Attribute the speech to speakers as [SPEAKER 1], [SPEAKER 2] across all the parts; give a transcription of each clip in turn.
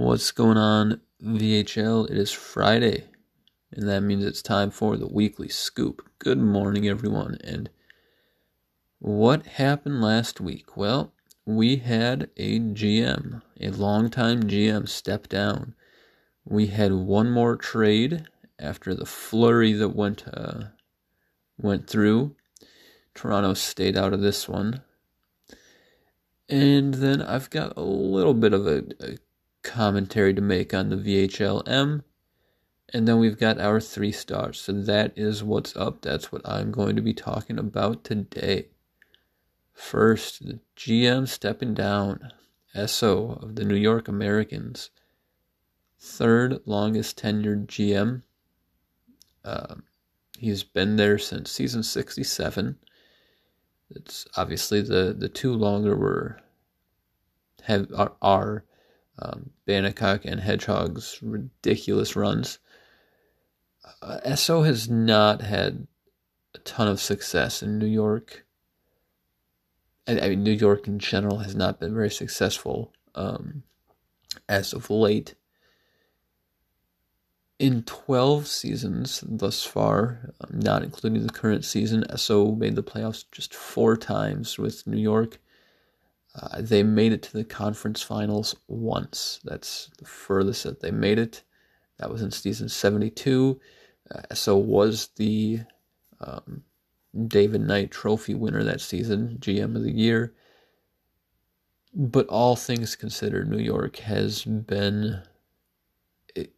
[SPEAKER 1] What's going on, VHL? It is Friday, and that means it's time for the weekly scoop. Good morning, everyone. And what happened last week? Well, we had a GM, a longtime GM, step down. We had one more trade after the flurry that went uh, went through. Toronto stayed out of this one. And then I've got a little bit of a, a commentary to make on the VHLM. And then we've got our three stars. So that is what's up. That's what I'm going to be talking about today. First, the GM stepping down. SO of the New York Americans. Third longest tenured GM. Um, he's been there since season 67. It's obviously the, the two longer were have are, are um, and Hedgehog's ridiculous runs. Uh, SO has not had a ton of success in New York. I, I mean, New York in general has not been very successful um, as of late. In 12 seasons thus far, um, not including the current season, SO made the playoffs just four times with New York uh, they made it to the conference finals once. That's the furthest that they made it. That was in season 72. Uh, so was the um, David Knight Trophy winner that season, GM of the year. But all things considered, New York has been a,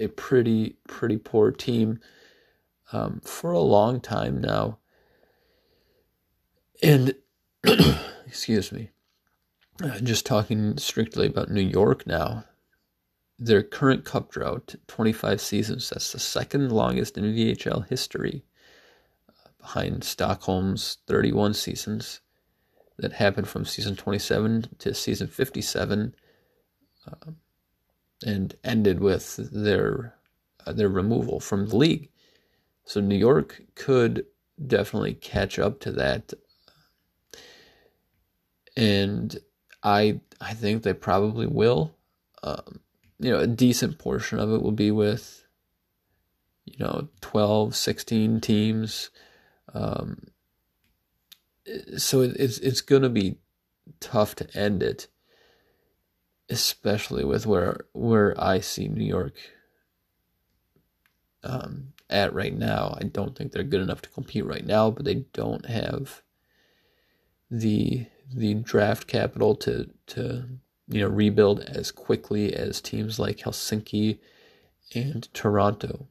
[SPEAKER 1] a pretty pretty poor team um, for a long time now, and excuse me, uh, just talking strictly about New York now, their current cup drought, 25 seasons, that's the second longest in VHL history, uh, behind Stockholm's 31 seasons that happened from season 27 to season 57 uh, and ended with their uh, their removal from the league. So New York could definitely catch up to that and I I think they probably will. Um, you know, a decent portion of it will be with you know 12, 16 teams. Um, so it, it's it's going to be tough to end it, especially with where where I see New York um, at right now. I don't think they're good enough to compete right now, but they don't have the the draft capital to to you know rebuild as quickly as teams like Helsinki and Toronto.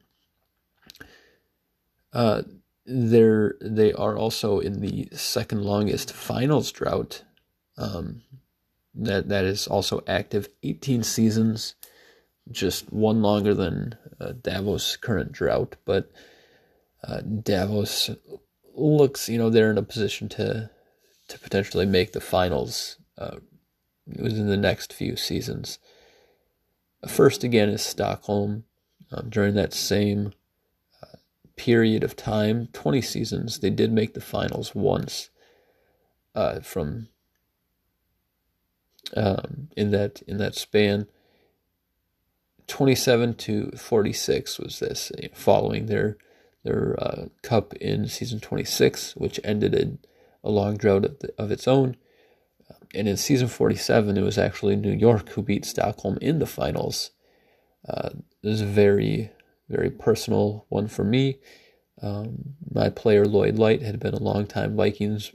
[SPEAKER 1] Uh, they're they are also in the second longest finals drought. Um, that that is also active, 18 seasons, just one longer than uh, Davos' current drought. But uh, Davos looks, you know, they're in a position to to potentially make the finals uh, within the next few seasons. First, again, is Stockholm. Um, during that same uh, period of time, 20 seasons, they did make the finals once uh, from um, in that in that span. 27 to 46 was this, following their their uh, cup in season 26, which ended in a long drought of, its own. And in season 47, it was actually New York who beat Stockholm in the finals. Uh, it was a very, very personal one for me. Um, my player, Lloyd Light, had been a long-time Vikings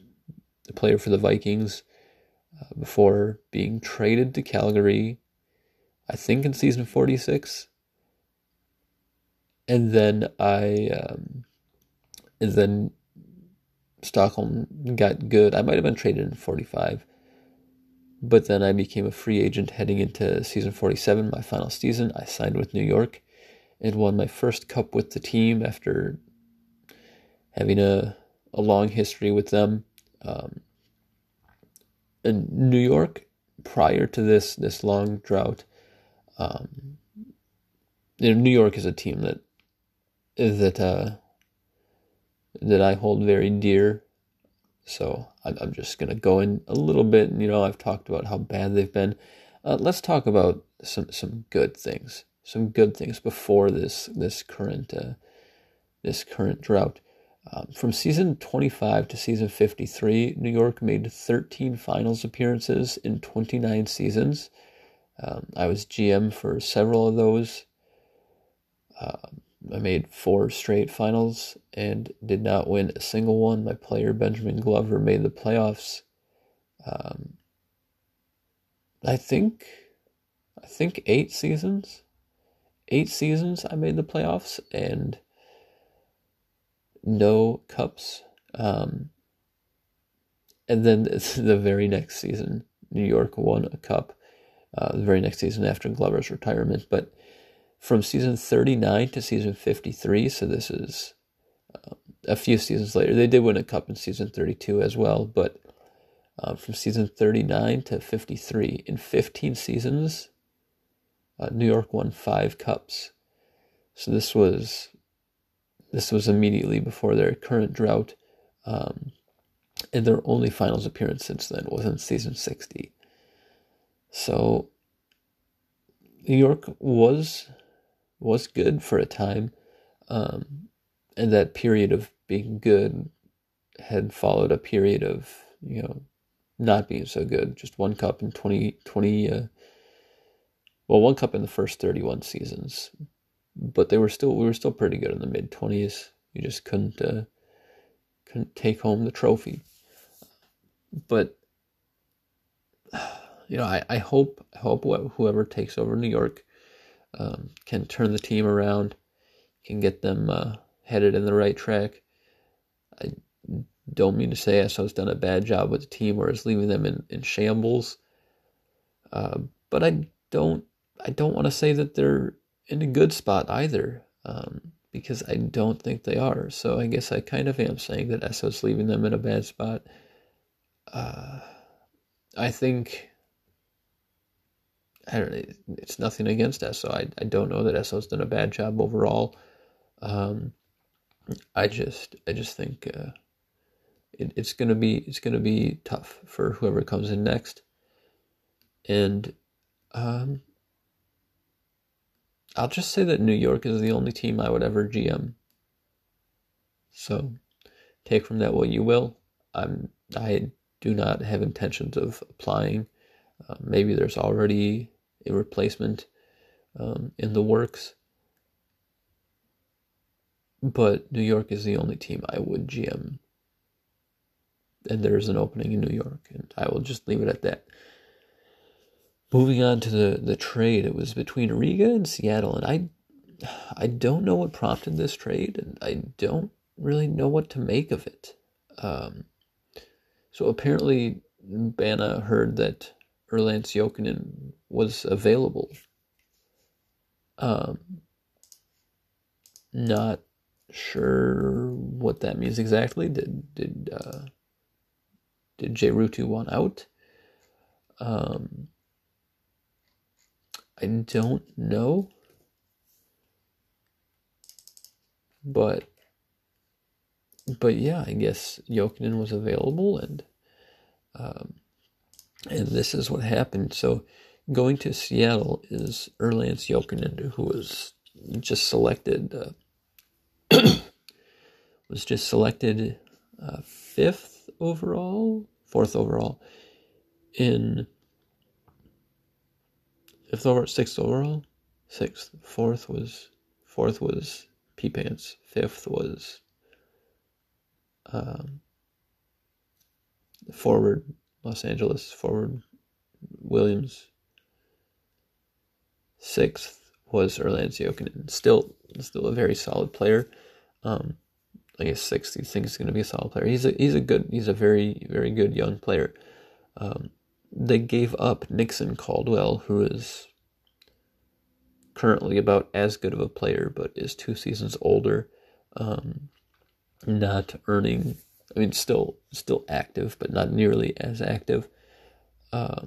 [SPEAKER 1] player for the Vikings uh, before being traded to Calgary, I think in season 46. And then I, um, and then Stockholm got good. I might have been traded in 45. But then I became a free agent heading into season 47, my final season. I signed with New York and won my first cup with the team after having a, a long history with them. Um, in New York, prior to this this long drought, um, you know, New York is a team that that uh, that I hold very dear. So I'm just going to go in a little bit. You know, I've talked about how bad they've been. uh, let's talk about some some good things. Some good things before this this current uh, this current drought. Um, from season 25 to season 53, New York made 13 finals appearances in 29 seasons. Um, I was GM for several of those. Uh, I made four straight finals and did not win a single one. My player, Benjamin Glover, made the playoffs. Um, I think, I think eight seasons. Eight seasons I made the playoffs and no cups. Um, and then the very next season, New York won a cup. Uh, the very next season after Glover's retirement, but from season 39 to season 53, so this is uh, a few seasons later. They did win a cup in season 32 as well, but uh, from season 39 to 53, in 15 seasons, uh, New York won five cups. So this was this was immediately before their current drought, um, and their only finals appearance since then was in season 60. So New York was was good for a time, um, and that period of being good had followed a period of you know not being so good. Just one cup in 20, 20 uh, well, one cup in the first 31 seasons, but they were still we were still pretty good in the mid twenties. You just couldn't uh, couldn't take home the trophy. But you know, I, I hope I hope whoever takes over New York um, can turn the team around, can get them uh, headed in the right track. I don't mean to say Esso's done a bad job with the team or is leaving them in, in shambles. Uh, but I don't I don't want to say that they're in a good spot either, um, because I don't think they are. So I guess I kind of am saying that Esso's leaving them in a bad spot. Uh, I think I don't know, it's nothing against Esso. I, I don't know that Esso's done a bad job overall. Um, I just I just think uh, it, it's gonna be it's gonna be tough for whoever comes in next. And um, I'll just say that New York is the only team I would ever GM. So take from that what you will. I'm I do not have intentions of applying. Uh, maybe there's already a replacement um, in the works. But New York is the only team I would GM. And there's an opening in New York, and I will just leave it at that. Moving on to the, the trade, it was between Riga and Seattle, and I I don't know what prompted this trade, and I don't really know what to make of it. Um, so apparently, Bana heard that Erlans Jokinen was available. Um, not sure what that means exactly. Did did uh, did J Ruutu want out? Um, I don't know. But but yeah, I guess Jokinen was available and um, and this is what happened. So going to Seattle is Erlans Jokinen, who was just selected uh, was just selected uh, fifth overall, fourth overall in fifth over sixth overall, sixth, fourth was fourth was P Pants, fifth was um, forward Los Angeles forward Williams. Sixth was Erlans Jokinen. Still, still a very solid player. Um, I guess sixth. He thinks he's going to be a solid player. He's a he's a good. He's a very very good young player. Um, they gave up Nixon Caldwell, who is currently about as good of a player, but is two seasons older, um, not earning. I mean, still still active, but not nearly as active. Uh,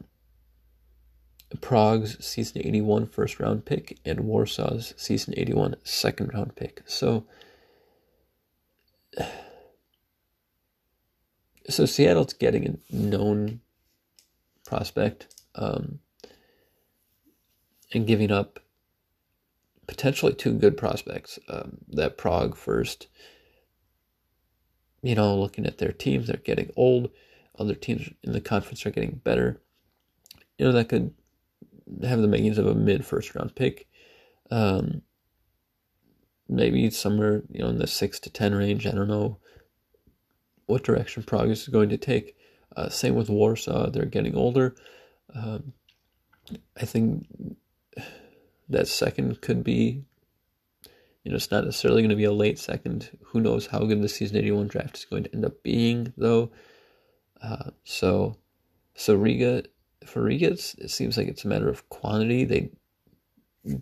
[SPEAKER 1] Prague's season 81 first round pick and Warsaw's season 81 second round pick. So, so Seattle's getting a known prospect. Um, and giving up potentially two good prospects. Um, that Prague first, you know, looking at their teams, they're getting old. Other teams in the conference are getting better. You know, that could have the makings of a mid first round pick. Um, maybe somewhere, you know, in the six to ten range. I don't know what direction Prague is going to take. Uh, same with Warsaw; they're getting older. Um, I think that second could be, you know, it's not necessarily going to be a late second. Who knows how good the season 81 draft is going to end up being, though. Uh, so, so Riga, for Riga, it seems like it's a matter of quantity. They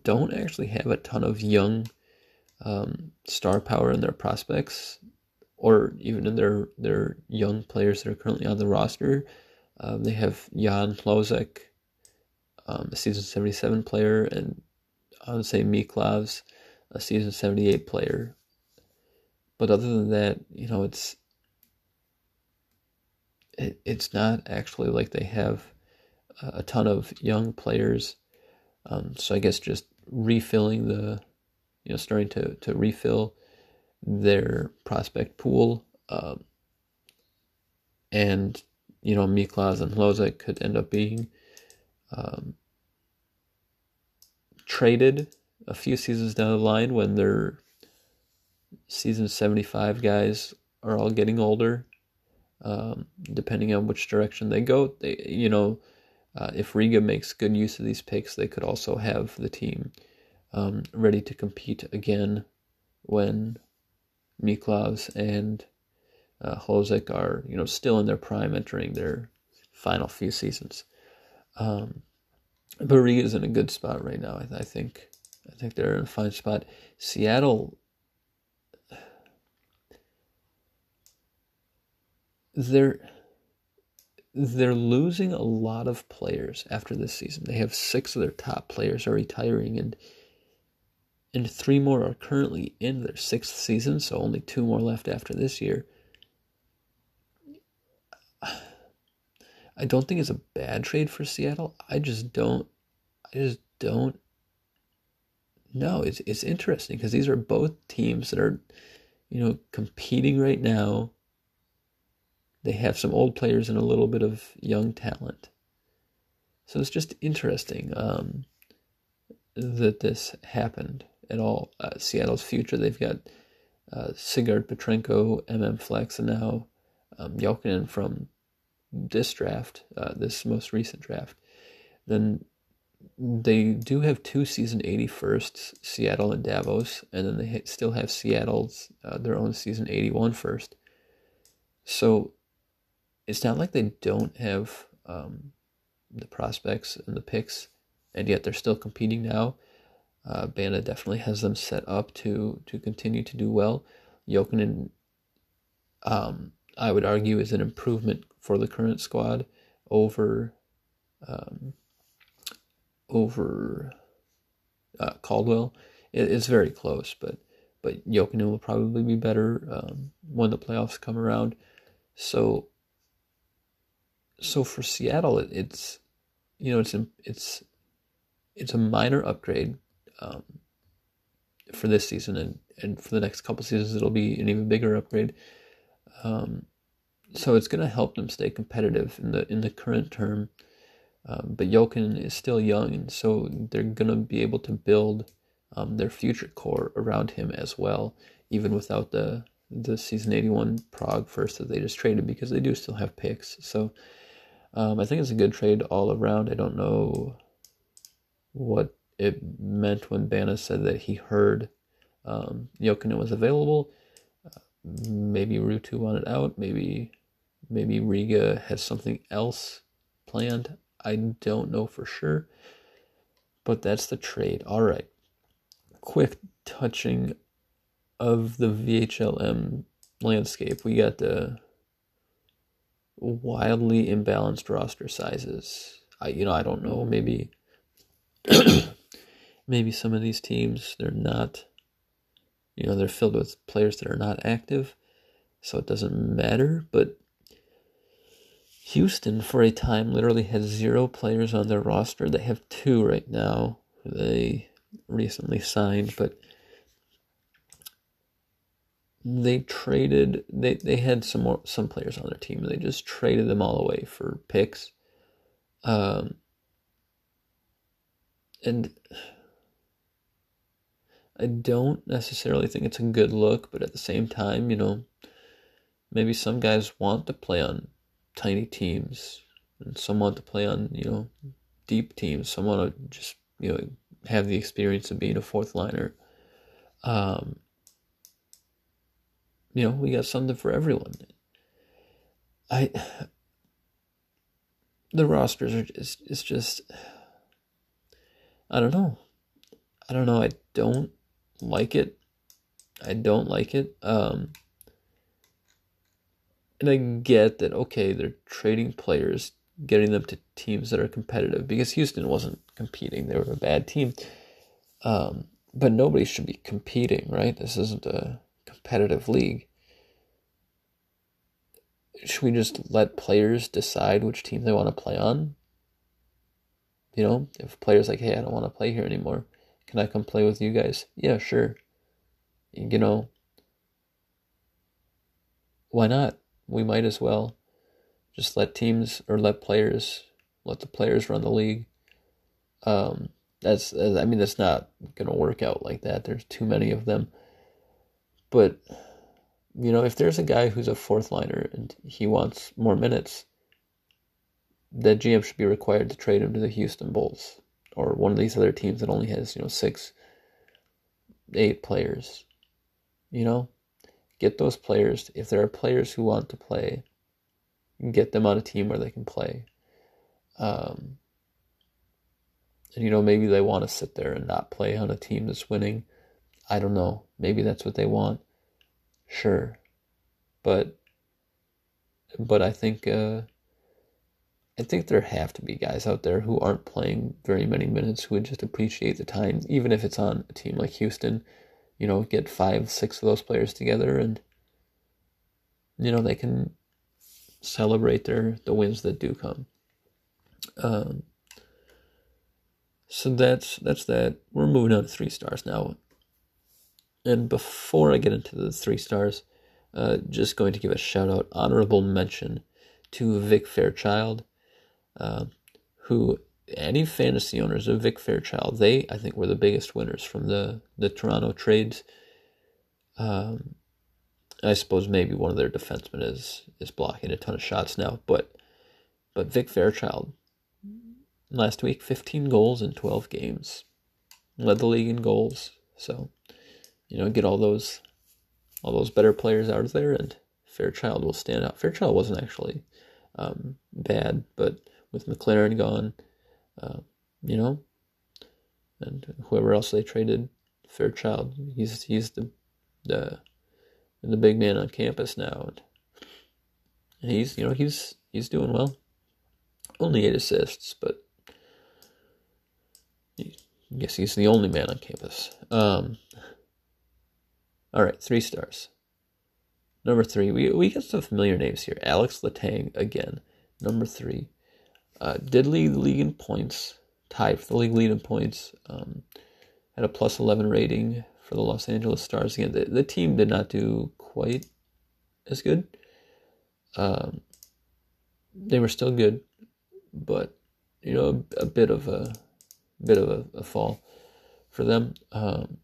[SPEAKER 1] don't actually have a ton of young um, star power in their prospects, or even in their their young players that are currently on the roster. Um, they have Jan Hlozek, um, a season 77 player, and I would say Miklavs, a season 78 player. But other than that, you know, it's it, it's not actually like they have a ton of young players. Um, so I guess just refilling the, you know, starting to, to refill their prospect pool. Um, and, you know, Miklavs and Hlozek could end up being um, traded a few seasons down the line when their season 75 guys are all getting older. Um, depending on which direction they go, they you know, uh, if Riga makes good use of these picks, they could also have the team um, ready to compete again when Miklavs and uh, are you know still in their prime, entering their final few seasons. Um, but Riga is in a good spot right now. I, I think I think they're in a fine spot. Seattle, they're they're losing a lot of players after this season. They have six of their top players are retiring, and and three more are currently in their sixth season. So only two more left after this year. I don't think it's a bad trade for Seattle. I just don't. I just don't know. It's it's interesting because these are both teams that are, you know, competing right now. They have some old players and a little bit of young talent. So it's just interesting um, that this happened at all. Uh, Seattle's future, they've got uh, Sigurd Petrenko, MM Flex, and now um, from this draft, uh, this most recent draft, then they do have two season 81st, Seattle and Davos, and then they still have Seattle's uh, their own season 81 first. So it's not like they don't have um, the prospects and the picks, and yet they're still competing now. Uh, Banda definitely has them set up to to continue to do well. Jokinen, um, I would argue, is an improvement for the current squad over um, over uh, Caldwell. It, it's very close, but but Jokinen will probably be better um, when the playoffs come around. So so for Seattle, it, it's you know it's it's it's a minor upgrade um, for this season, and and for the next couple seasons, it'll be an even bigger upgrade. Um, so it's going to help them stay competitive in the in the current term. Um, but Jokin is still young, so they're going to be able to build um, their future core around him as well, even without the the season 81 Prague first that they just traded because they do still have picks. So um, I think it's a good trade all around. I don't know what it meant when Bana said that he heard um, Jokinen was available. Uh, maybe Ruutu wanted out. Maybe Maybe Riga has something else planned. I don't know for sure. But that's the trade. All right. Quick touching of the VHLM landscape. We got the wildly imbalanced roster sizes. I you know, I don't know, maybe maybe some of these teams they're not you know, they're filled with players that are not active, so it doesn't matter, but Houston, for a time, literally had zero players on their roster. They have two right now they recently signed, but they traded they, they had some more some players on their team they just traded them all away for picks. Um and I don't necessarily think it's a good look, but at the same time, you know, maybe some guys want to play on tiny teams and some want to play on, you know, deep teams. Some want to just, you know, have the experience of being a fourth liner. Um, you know, we got something for everyone. I the rosters are just it's just I don't know. I don't know. I don't like it. I don't like it. Um and I get that okay, they're trading players, getting them to teams that are competitive because Houston wasn't competing. They were a bad team. Um but nobody should be competing, right? This isn't a competitive league. Should we just let players decide which team they want to play on? You know, if players like, hey, I don't want to play here anymore, can I come play with you guys? Yeah, sure. You know, why not? We might as well just let teams or let players let the players run the league. Um, that's I mean that's not gonna work out like that. There's too many of them. But you know, if there's a guy who's a fourth liner and he wants more minutes, the GM should be required to trade him to the Houston Bulls or one of these other teams that only has, you know, six, eight players. You know, get those players. If there are players who want to play, get them on a team where they can play. Um, and, you know, maybe they want to sit there and not play on a team that's winning. I don't know. Maybe that's what they want. Sure. But, but I think, uh, I think there have to be guys out there who aren't playing very many minutes who would just appreciate the time, even if it's on a team like Houston. You know, get five, six of those players together, and you know they can celebrate their the wins that do come. Um, so that's that's that. We're moving on to three stars now. And before I get into the three stars, uh, just going to give a shout out, honorable mention to Vic Fairchild, uh, who any fantasy owners of Vic Fairchild, they I think were the biggest winners from the the Toronto trades. Um, I suppose maybe one of their defensemen is is blocking a ton of shots now, but but Vic Fairchild last week 15 goals in 12 games, led the league in goals. So you know get all those all those better players out of there, and Fairchild will stand out. Fairchild wasn't actually um, bad, but with McLaren gone, uh, you know, and whoever else they traded, Fairchild, he's he's the the the big man on campus now, and, he's you know he's he's doing well. Only eight assists, but I guess he's the only man on campus. Um, all right, three stars. Number three, we we got some familiar names here. Alex Letang again. Number three, uh, did lead the league in points, tied for the league lead in points. Um, had a plus 11 rating for the Los Angeles Stars. Again, the, the team did not do quite as good. Um, they were still good, but you know, a, a bit of a bit of a, a fall for them. Um,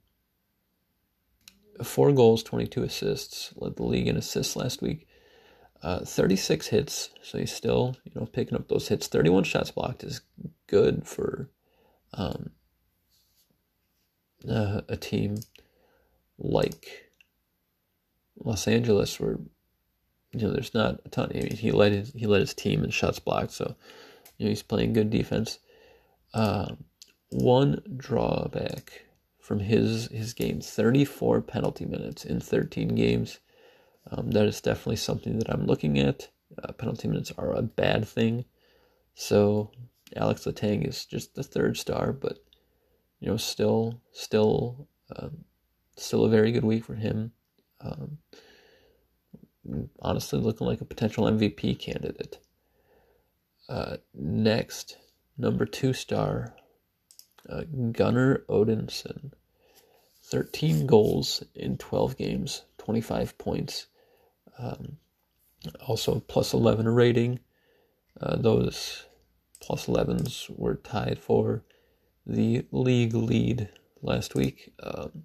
[SPEAKER 1] four goals, 22 assists, led the league in assists last week. Uh, 36 hits, so he's still, you know, picking up those hits. 31 shots blocked is good for um, uh, a team like Los Angeles, where you know there's not a ton. I mean, he led his, he led his team in shots blocked, so you know he's playing good defense. Uh, one drawback from his his game: 34 penalty minutes in 13 games. Um, that is definitely something that I'm looking at. Uh, penalty minutes are a bad thing. So Alex Letang is just the third star, but you know, still, still, um, still a very good week for him. Um, honestly, looking like a potential MVP candidate. Uh, next, number two star, uh, Gunnar Odinson. 13 goals in 12 games, 25 points. Um, also, plus 11 rating. Uh, those plus 11s were tied for the league lead last week. Um,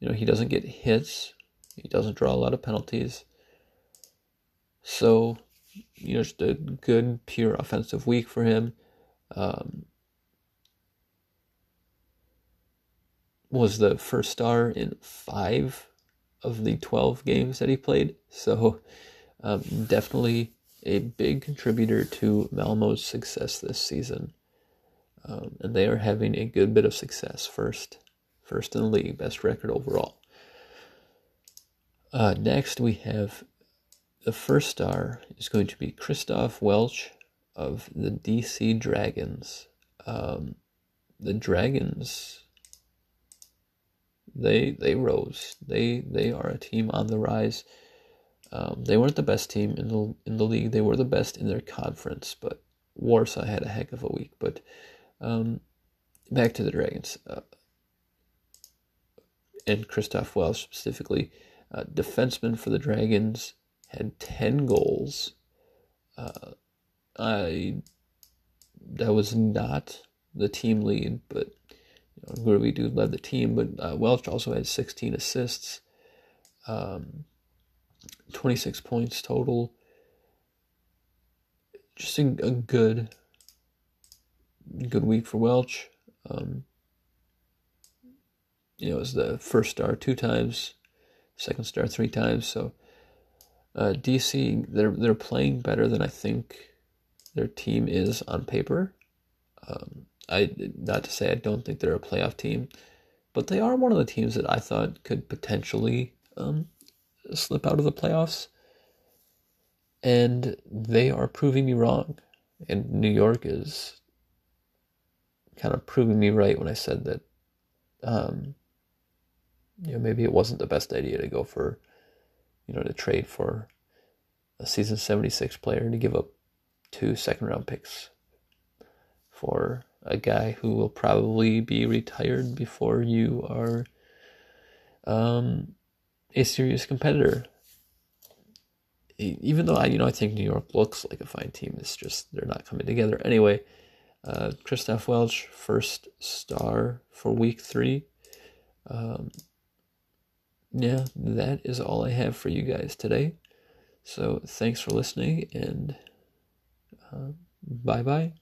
[SPEAKER 1] you know, he doesn't get hits, he doesn't draw a lot of penalties. So, you know, just a good, pure offensive week for him. Um, was the first star in five of the 12 games that he played. So, um, definitely a big contributor to Malmo's success this season. Um, and they are having a good bit of success. First, first in the league, best record overall. Uh, next, we have the first star is going to be Christoph Welch of the DC Dragons. Um, the Dragons, they they rose. They they are a team on the rise. Um, they weren't the best team in the in the league. They were the best in their conference, but Warsaw had a heck of a week. But um, back to the Dragons uh, and Christoph Welch specifically, uh, defenseman for the Dragons had ten goals. Uh, I that was not the team lead, but Groovy Dude led the team. But uh, Welch also had 16 assists. Um, 26 points total. Just a, a good, good week for Welch. Um, you know, it was the first star two times, second star three times. So uh, DC, they're they're playing better than I think their team is on paper. Um, I not to say I don't think they're a playoff team, but they are one of the teams that I thought could potentially um, slip out of the playoffs. And they are proving me wrong. And New York is kind of proving me right when I said that, um, you know, maybe it wasn't the best idea to go for, you know, to trade for a season 76 player to give up two second round picks for a guy who will probably be retired before you are um, a serious competitor. Even though I, you know, I think New York looks like a fine team, it's just they're not coming together. Anyway, uh, Christoph Welch, first star for week three. Um, yeah, that is all I have for you guys today. So thanks for listening and uh, bye bye.